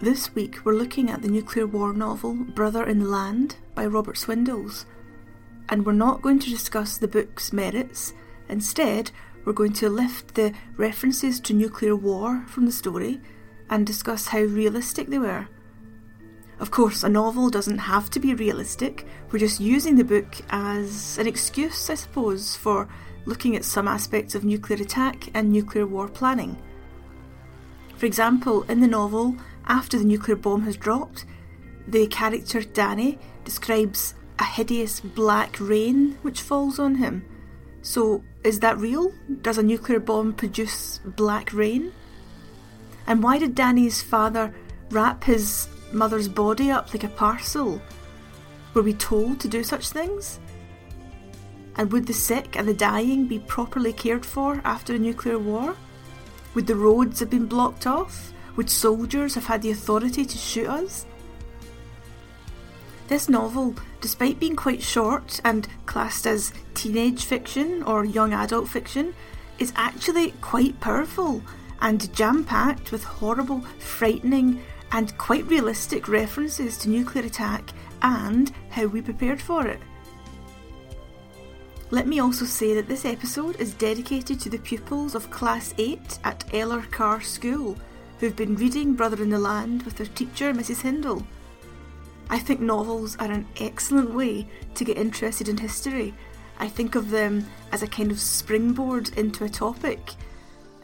This week we're looking at the nuclear war novel Brother in the Land by Robert Swindells. And we're not going to discuss the book's merits, instead, we're going to lift the references to nuclear war from the story and discuss how realistic they were. Of course, a novel doesn't have to be realistic, we're just using the book as an excuse, I suppose, for looking at some aspects of nuclear attack and nuclear war planning. For example, in the novel, after the nuclear bomb has dropped, the character Danny describes a hideous black rain which falls on him. So, is that real? Does a nuclear bomb produce black rain? And why did Danny's father wrap his mother's body up like a parcel? Were we told to do such things? And would the sick and the dying be properly cared for after a nuclear war? Would the roads have been blocked off? Would soldiers have had the authority to shoot us? This novel, despite being quite short and classed as teenage fiction or young adult fiction, is actually quite powerful and jam packed with horrible, frightening, and quite realistic references to nuclear attack and how we prepared for it. Let me also say that this episode is dedicated to the pupils of Class 8 at Eller Carr School who've been reading Brother in the Land with their teacher, Mrs. Hindle. I think novels are an excellent way to get interested in history. I think of them as a kind of springboard into a topic.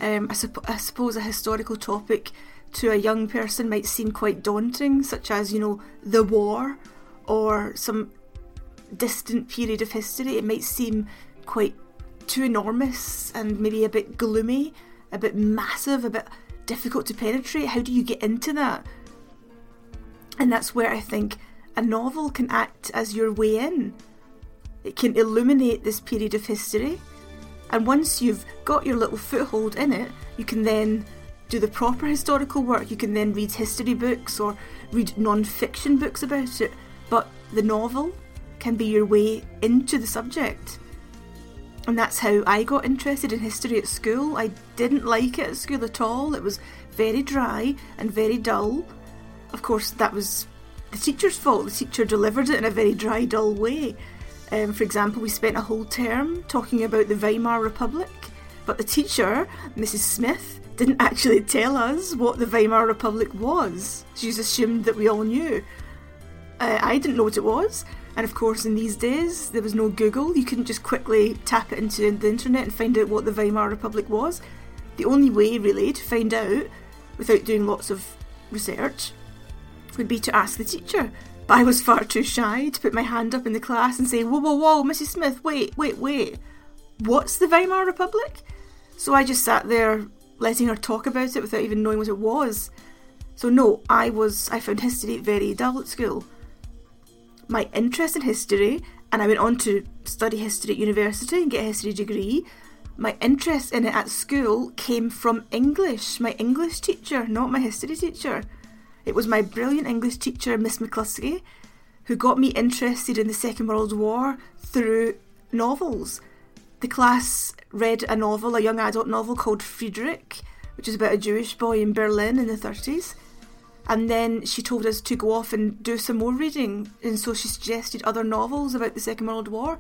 Um, I, I suppose a historical topic to a young person might seem quite daunting, such as, you know, the war or some distant period of history. It might seem quite too enormous and maybe a bit gloomy, a bit massive, a bit difficult to penetrate. How do you get into that? And that's where I think a novel can act as your way in. It can illuminate this period of history, and once you've got your little foothold in it, you can then do the proper historical work. You can then read history books or read non fiction books about it. But the novel can be your way into the subject. And that's how I got interested in history at school. I didn't like it at school at all. It was very dry and very dull. Of course, that was the teacher's fault. The teacher delivered it in a very dry, dull way. Um, for example, we spent a whole term talking about the Weimar Republic, but the teacher, Mrs. Smith, didn't actually tell us what the Weimar Republic was. She just assumed that we all knew. Uh, I didn't know what it was. And of course, in these days, there was no Google. You couldn't just quickly tap it into the internet and find out what the Weimar Republic was. The only way, really, to find out, without doing lots of research, would be to ask the teacher. But I was far too shy to put my hand up in the class and say, Whoa, whoa, whoa, Mrs. Smith, wait, wait, wait. What's the Weimar Republic? So I just sat there letting her talk about it without even knowing what it was. So no, I was I found history very dull at school my interest in history, and I went on to study history at university and get a history degree. My interest in it at school came from English, my English teacher, not my history teacher. It was my brilliant English teacher, Miss McCluskey, who got me interested in the Second World War through novels. The class read a novel, a young adult novel called Friedrich, which is about a Jewish boy in Berlin in the 30s. And then she told us to go off and do some more reading, and so she suggested other novels about the Second World War.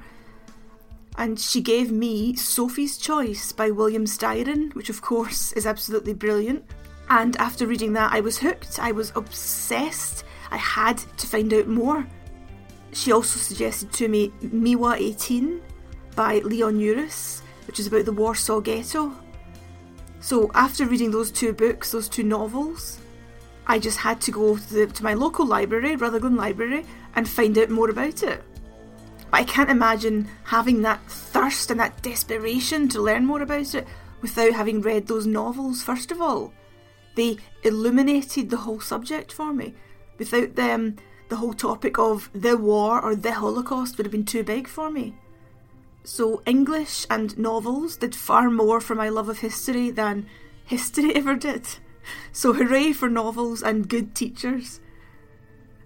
And she gave me Sophie's Choice by William Styron, which of course is absolutely brilliant. And after reading that, I was hooked. I was obsessed. I had to find out more. She also suggested to me Mila 18 by Leon Uris, which is about the Warsaw Ghetto. So after reading those two books, those two novels, I just had to go to, the, to my local library, Rutherglen Library, and find out more about it. But I can't imagine having that thirst and that desperation to learn more about it without having read those novels, first of all. They illuminated the whole subject for me. Without them, the whole topic of the war or the Holocaust would have been too big for me. So, English and novels did far more for my love of history than history ever did. So hooray for novels and good teachers.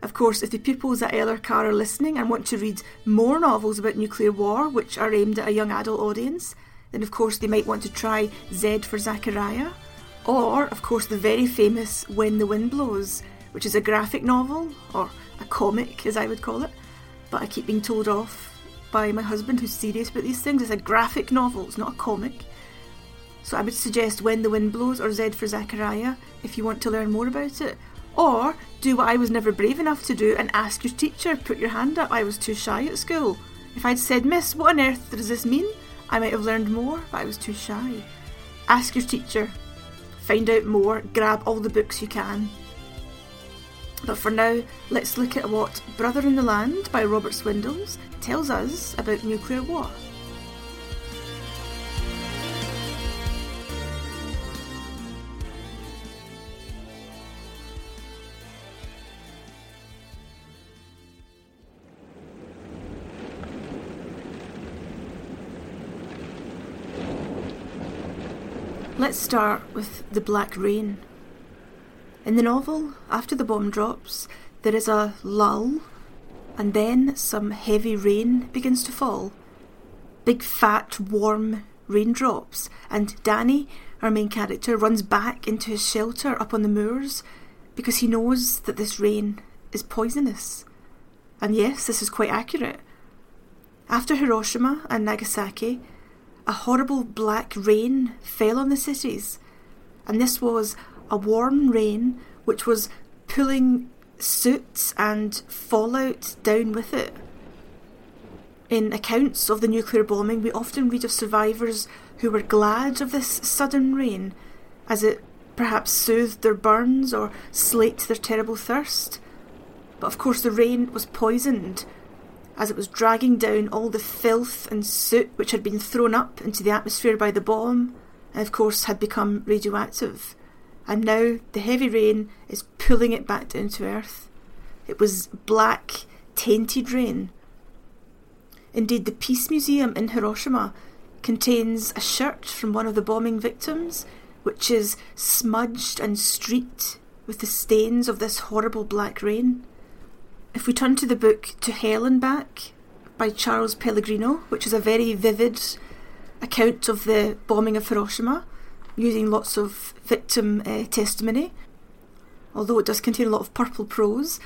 Of course, if the pupils at Eller Carr are listening and want to read more novels about nuclear war, which are aimed at a young adult audience, then of course they might want to try Z for Zachariah, or of course the very famous When the Wind Blows, which is a graphic novel, or a comic as I would call it, but I keep being told off by my husband who's serious about these things. It's a graphic novel, it's not a comic. So I would suggest When the Wind Blows or Z for Zachariah if you want to learn more about it. Or do what I was never brave enough to do and ask your teacher, put your hand up. I was too shy at school. If I'd said, Miss, what on earth does this mean? I might have learned more, but I was too shy. Ask your teacher. Find out more. Grab all the books you can. But for now, let's look at what Brother in the Land by Robert Swindells tells us about nuclear war. Start with the Black Rain. In the novel, after the bomb drops, there is a lull, and then some heavy rain begins to fall. Big, fat, warm raindrops, and Danny, our main character, runs back into his shelter up on the moors because he knows that this rain is poisonous. And yes, this is quite accurate. After Hiroshima and Nagasaki, a horrible black rain fell on the cities, and this was a warm rain which was pulling soot and fallout down with it. In accounts of the nuclear bombing, we often read of survivors who were glad of this sudden rain, as it perhaps soothed their burns or slaked their terrible thirst. But of course, the rain was poisoned as it was dragging down all the filth and soot which had been thrown up into the atmosphere by the bomb, and of course had become radioactive. And now the heavy rain is pulling it back down to earth. It was black, tainted rain. Indeed, the Peace Museum in Hiroshima contains a shirt from one of the bombing victims, which is smudged and streaked with the stains of this horrible black rain. If we turn to the book To Hell and Back by Charles Pellegrino, which is a very vivid account of the bombing of Hiroshima, using lots of victim uh, testimony, although it does contain a lot of purple prose,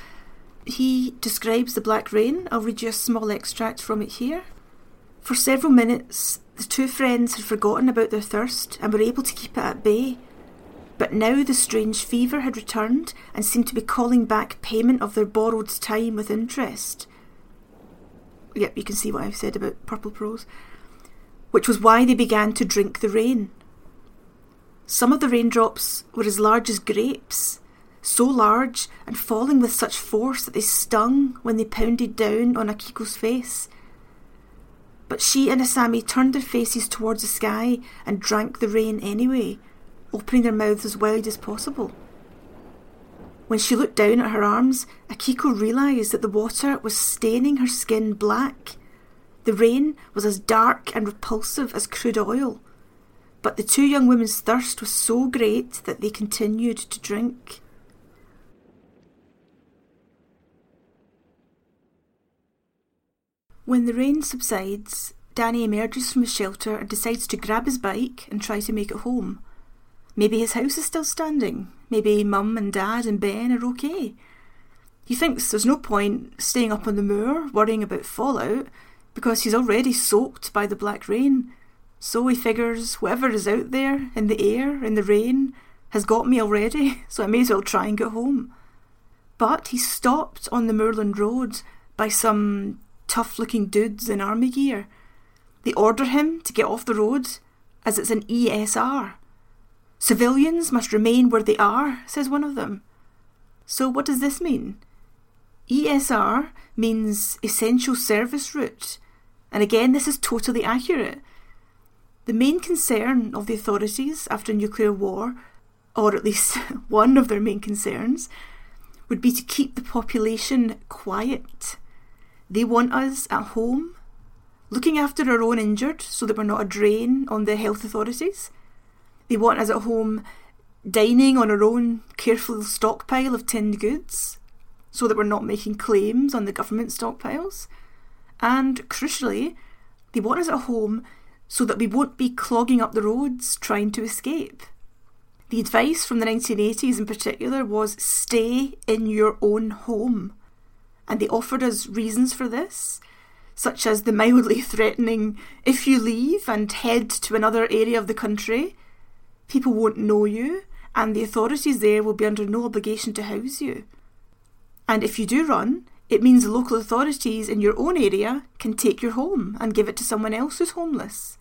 he describes the black rain. I'll read you a small extract from it here. For several minutes, the two friends had forgotten about their thirst and were able to keep it at bay. But now the strange fever had returned and seemed to be calling back payment of their borrowed time with interest. Yep, you can see what I've said about purple prose. Which was why they began to drink the rain. Some of the raindrops were as large as grapes, so large and falling with such force that they stung when they pounded down on Akiko's face. But she and Asami turned their faces towards the sky and drank the rain anyway, opening their mouths as wide as possible. When she looked down at her arms, Akiko realised that the water was staining her skin black. The rain was as dark and repulsive as crude oil. But the two young women's thirst was so great that they continued to drink. When the rain subsides, Danny emerges from his shelter and decides to grab his bike and try to make it home. Maybe his house is still standing. Maybe Mum and Dad and Ben are okay. He thinks there's no point staying up on the moor worrying about fallout because he's already soaked by the black rain. So he figures whatever is out there in the air, in the rain, has got me already, so I may as well try and get home. But he's stopped on the moorland road by some tough looking dudes in army gear. They order him to get off the road as it's an ESR, Civilians must remain where they are, says one of them. So, what does this mean? ESR means Essential Service Route, and again, this is totally accurate. The main concern of the authorities after nuclear war, or at least one of their main concerns, would be to keep the population quiet. They want us at home, looking after our own injured so that we're not a drain on the health authorities they want us at home dining on our own careful stockpile of tinned goods so that we're not making claims on the government stockpiles. And crucially, they want us at home so that we won't be clogging up the roads trying to escape. The advice from the 1980s in particular was stay in your own home. And they offered us reasons for this, such as the mildly threatening if you leave and head to another area of the country, people won't know you, and the authorities there will be under no obligation to house you. And if you do run, it means the local authorities in your own area can take your home and give it to someone else who's homeless.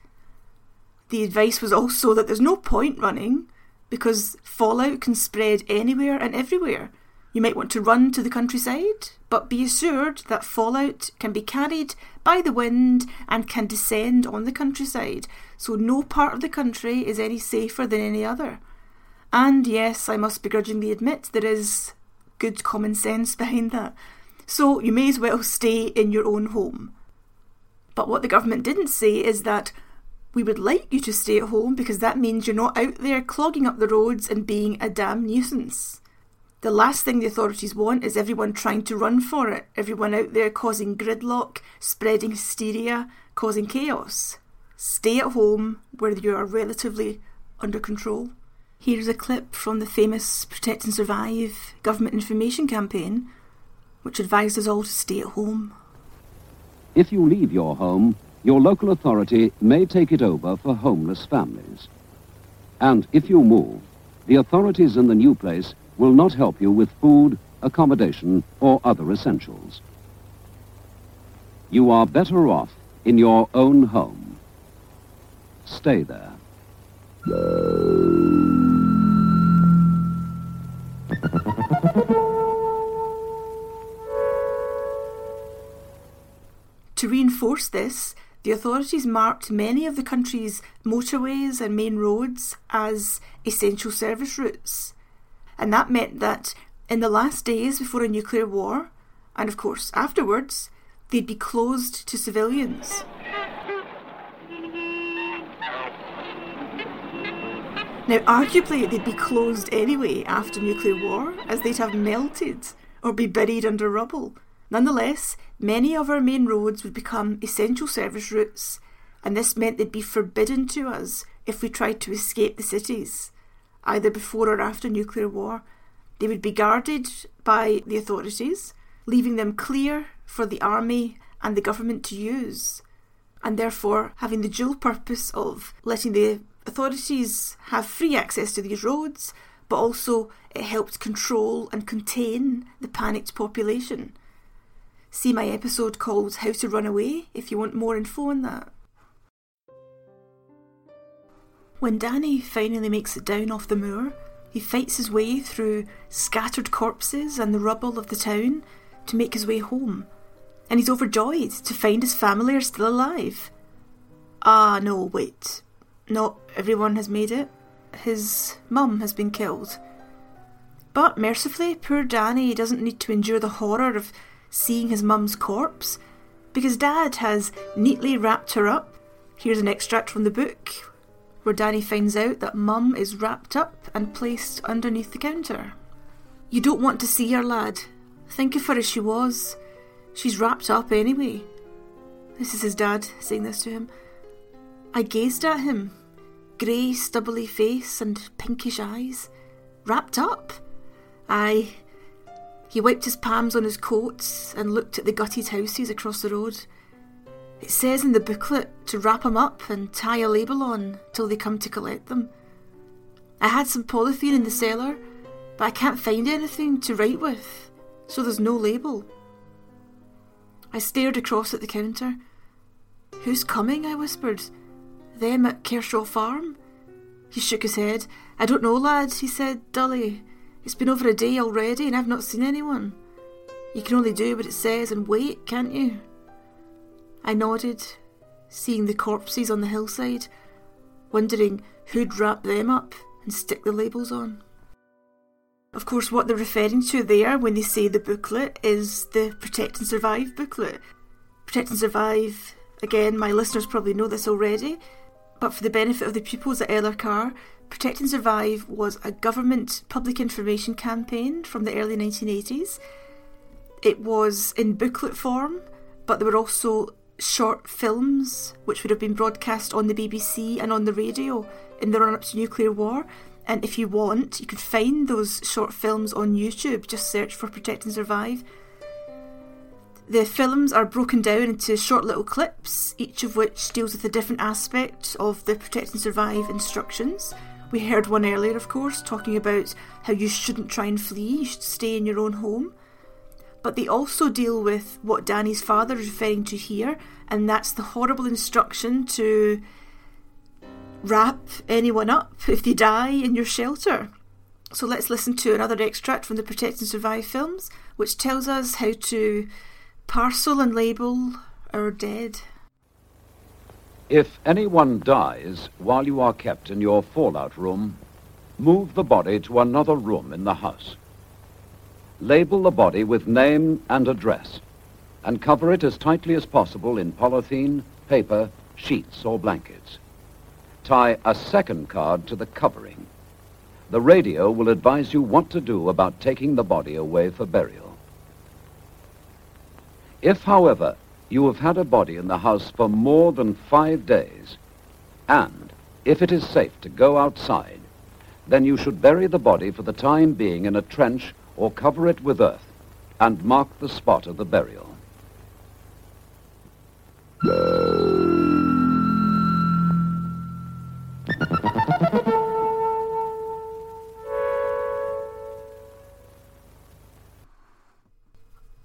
The advice was also that there's no point running because fallout can spread anywhere and everywhere. You might want to run to the countryside, but be assured that fallout can be carried by the wind and can descend on the countryside, so no part of the country is any safer than any other. And yes, I must begrudgingly admit there is good common sense behind that. So you may as well stay in your own home. But what the government didn't say is that we would like you to stay at home because that means you're not out there clogging up the roads and being a damn nuisance. The last thing the authorities want is everyone trying to run for it, everyone out there causing gridlock, spreading hysteria, causing chaos. Stay at home where you are relatively under control. Here's a clip from the famous Protect and Survive government information campaign, which advised us all to stay at home. If you leave your home, your local authority may take it over for homeless families. And if you move, the authorities in the new place will not help you with food, accommodation, or other essentials. You are better off in your own home. Stay there. To reinforce this, the authorities marked many of the country's motorways and main roads as essential service routes. And that meant that in the last days before a nuclear war, and of course afterwards, they'd be closed to civilians. Now, arguably, they'd be closed anyway after nuclear war, as they'd have melted or be buried under rubble. Nonetheless, many of our main roads would become essential service routes, and this meant they'd be forbidden to us if we tried to escape the cities, either before or after nuclear war. They would be guarded by the authorities, leaving them clear for the army and the government to use, and therefore having the dual purpose of letting the authorities have free access to these roads, but also it helped control and contain the panicked population. See my episode called How to Run Away if you want more info on that. When Danny finally makes it down off the moor, he fights his way through scattered corpses and the rubble of the town to make his way home, and he's overjoyed to find his family are still alive. Ah, no, wait. Not everyone has made it. His mum has been killed. But mercifully, poor Danny doesn't need to endure the horror of seeing his mum's corpse, because Dad has neatly wrapped her up. Here's an extract from the book where Danny finds out that Mum is wrapped up and placed underneath the counter. You don't want to see her, lad. Think of her as she was. She's wrapped up anyway. This is his dad saying this to him. I gazed at him, grey, stubbly face and pinkish eyes. Wrapped up? Aye, he wiped his palms on his coat and looked at the gutted houses across the road. It says in the booklet to wrap 'em up and tie a label on till they come to collect them. I had some polythene in the cellar, but I can't find anything to write with, so there's no label. I stared across at the counter. Who's coming? I whispered. Them at Kershaw Farm? He shook his head. I don't know, lad, he said dully. It's been over a day already and I've not seen anyone. You can only do what it says and wait, can't you? I nodded, seeing the corpses on the hillside, wondering who'd wrap them up and stick the labels on. Of course, what they're referring to there when they say the booklet is the Protect and Survive booklet. Protect and Survive, again, my listeners probably know this already, but for the benefit of the pupils at Eller Carr, Protect and Survive was a government public information campaign from the early 1980s. It was in booklet form, but there were also short films which would have been broadcast on the BBC and on the radio in the run up to nuclear war. And if you want, you could find those short films on YouTube. Just search for Protect and Survive. The films are broken down into short little clips, each of which deals with a different aspect of the Protect and Survive instructions. We heard one earlier, of course, talking about how you shouldn't try and flee, you should stay in your own home. But they also deal with what Danny's father is referring to here, and that's the horrible instruction to wrap anyone up if they die in your shelter. So let's listen to another extract from the Protect and Survive films, which tells us how to parcel and label our dead. If anyone dies while you are kept in your fallout room, move the body to another room in the house. Label the body with name and address, and cover it as tightly as possible in polythene, paper, sheets, or blankets. Tie a second card to the covering. The radio will advise you what to do about taking the body away for burial. If, however, you have had a body in the house for more than five days, and if it is safe to go outside, then you should bury the body for the time being in a trench or cover it with earth and mark the spot of the burial.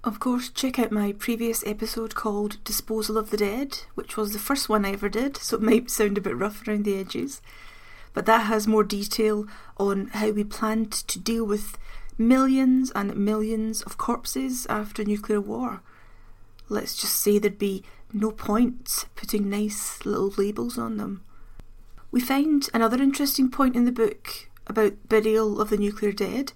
Of course, check out my previous episode called Disposal of the Dead, which was the first one I ever did, so it might sound a bit rough around the edges. But that has more detail on how we planned to deal with millions and millions of corpses after nuclear war. Let's just say there'd be no point putting nice little labels on them. We find another interesting point in the book about burial of the nuclear dead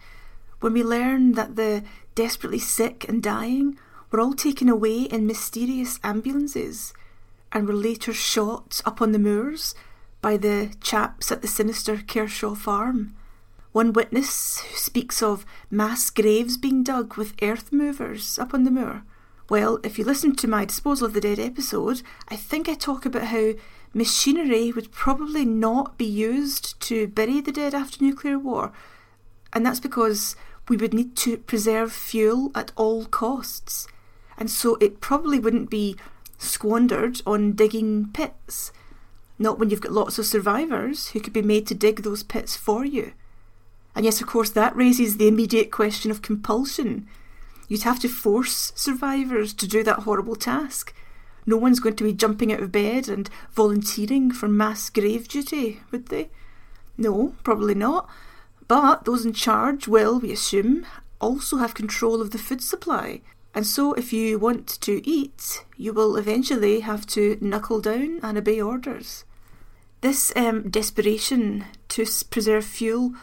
when we learn that the desperately sick and dying were all taken away in mysterious ambulances and were later shot up on the moors by the chaps at the sinister Kershaw farm. One witness speaks of mass graves being dug with earth movers up on the moor. Well, if you listen to my Disposal of the Dead episode, I think I talk about how machinery would probably not be used to bury the dead after nuclear war. And that's because we would need to preserve fuel at all costs. And so it probably wouldn't be squandered on digging pits. Not when you've got lots of survivors who could be made to dig those pits for you. And yes, of course, that raises the immediate question of compulsion. You'd have to force survivors to do that horrible task. No one's going to be jumping out of bed and volunteering for mass grave duty, would they? No, probably not. But those in charge will, we assume, also have control of the food supply. And so, if you want to eat, you will eventually have to knuckle down and obey orders. This um, desperation to preserve fuel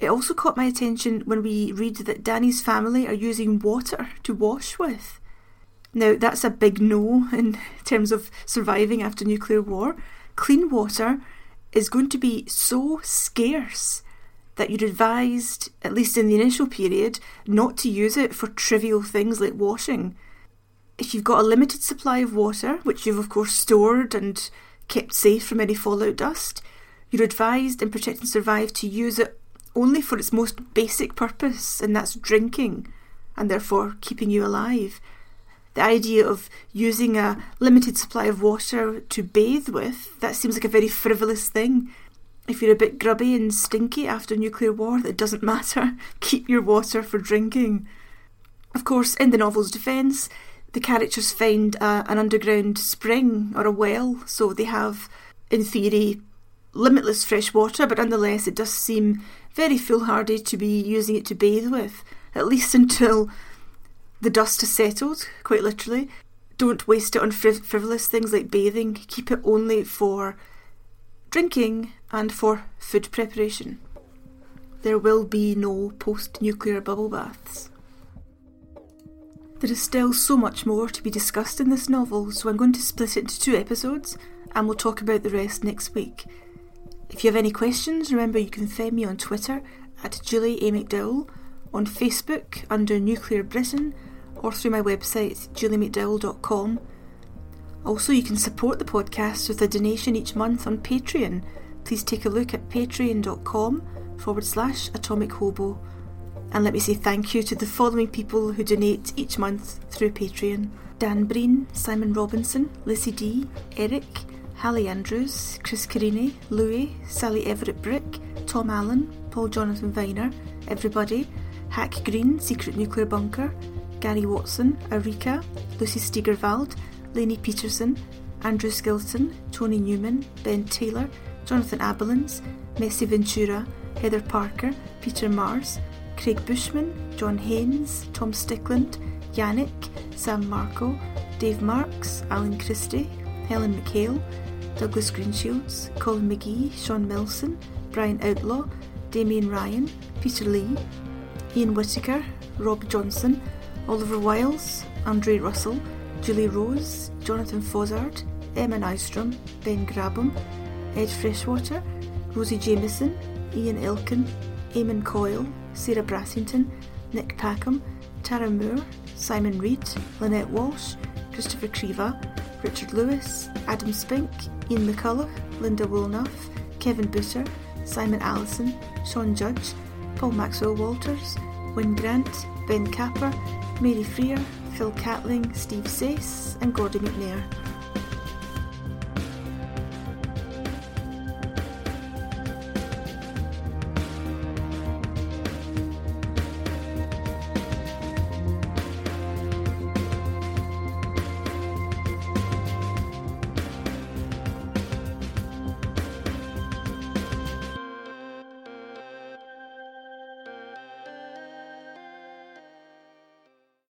it also caught my attention when we read that Danny's family are using water to wash with. Now, that's a big no in terms of surviving after nuclear war. Clean water is going to be so scarce that you're advised, at least in the initial period, not to use it for trivial things like washing. If you've got a limited supply of water, which you've of course stored and kept safe from any fallout dust, you're advised in Protect and Survive to use it only for its most basic purpose, and that's drinking, and therefore keeping you alive the idea of using a limited supply of water to bathe with, that seems like a very frivolous thing. If you're a bit grubby and stinky after nuclear war, that doesn't matter. Keep your water for drinking. Of course, in the novel's defence, the characters find an underground spring or a well, so they have, in theory, limitless fresh water, but nonetheless, it does seem very foolhardy to be using it to bathe with, at least until the dust has settled, quite literally. Don't waste it on friv- frivolous things like bathing. Keep it only for drinking and for food preparation. There will be no post nuclear bubble baths. There is still so much more to be discussed in this novel, so I'm going to split it into two episodes and we'll talk about the rest next week. If you have any questions, remember you can find me on Twitter at Julie A. McDowell, on Facebook under Nuclear Britain, or through my website, juliemcdowell.com. Also, you can support the podcast with a donation each month on Patreon please take a look at patreon.com forward slash atomic hobo. And let me say thank you to the following people who donate each month through Patreon Dan Breen, Simon Robinson, Lizzie D, Eric, Hallie Andrews, Chris Carini, Louis, Sally Everett Brick, Tom Allen, Paul Jonathan Viner, Everybody, Hack Green, Secret Nuclear Bunker, Gary Watson, Arika, Lucy Stegervald, Lainey Peterson, Andrew Skilton, Tony Newman, Ben Taylor, Jonathan Abelins, Messi Ventura, Heather Parker, Peter Mars, Craig Bushman, John Haynes, Tom Stickland, Yannick, Sam Marco, Dave Marks, Alan Christie, Helen McHale, Douglas Greenshields, Colin McGee, Sean Melson, Brian Outlaw, Damien Ryan, Peter Lee, Ian Whittaker, Rob Johnson, Oliver Wiles, Andre Russell, Julie Rose, Jonathan Fozzard, Emma Nystrom, Ben Grabham, Ed Freshwater, Rosie Jameson, Ian Elkin, Eamon Coyle, Sarah Brassington, Nick Packham, Tara Moore, Simon Reed, Lynette Walsh, Christopher Creva, Richard Lewis, Adam Spink, Ian McCullough, Linda Woolnough, Kevin Booter, Simon Allison, Sean Judge, Paul Maxwell Walters, Wyn Grant, Ben Capper, Mary Freer, Phil Catling, Steve Sace, and Gordon McNair.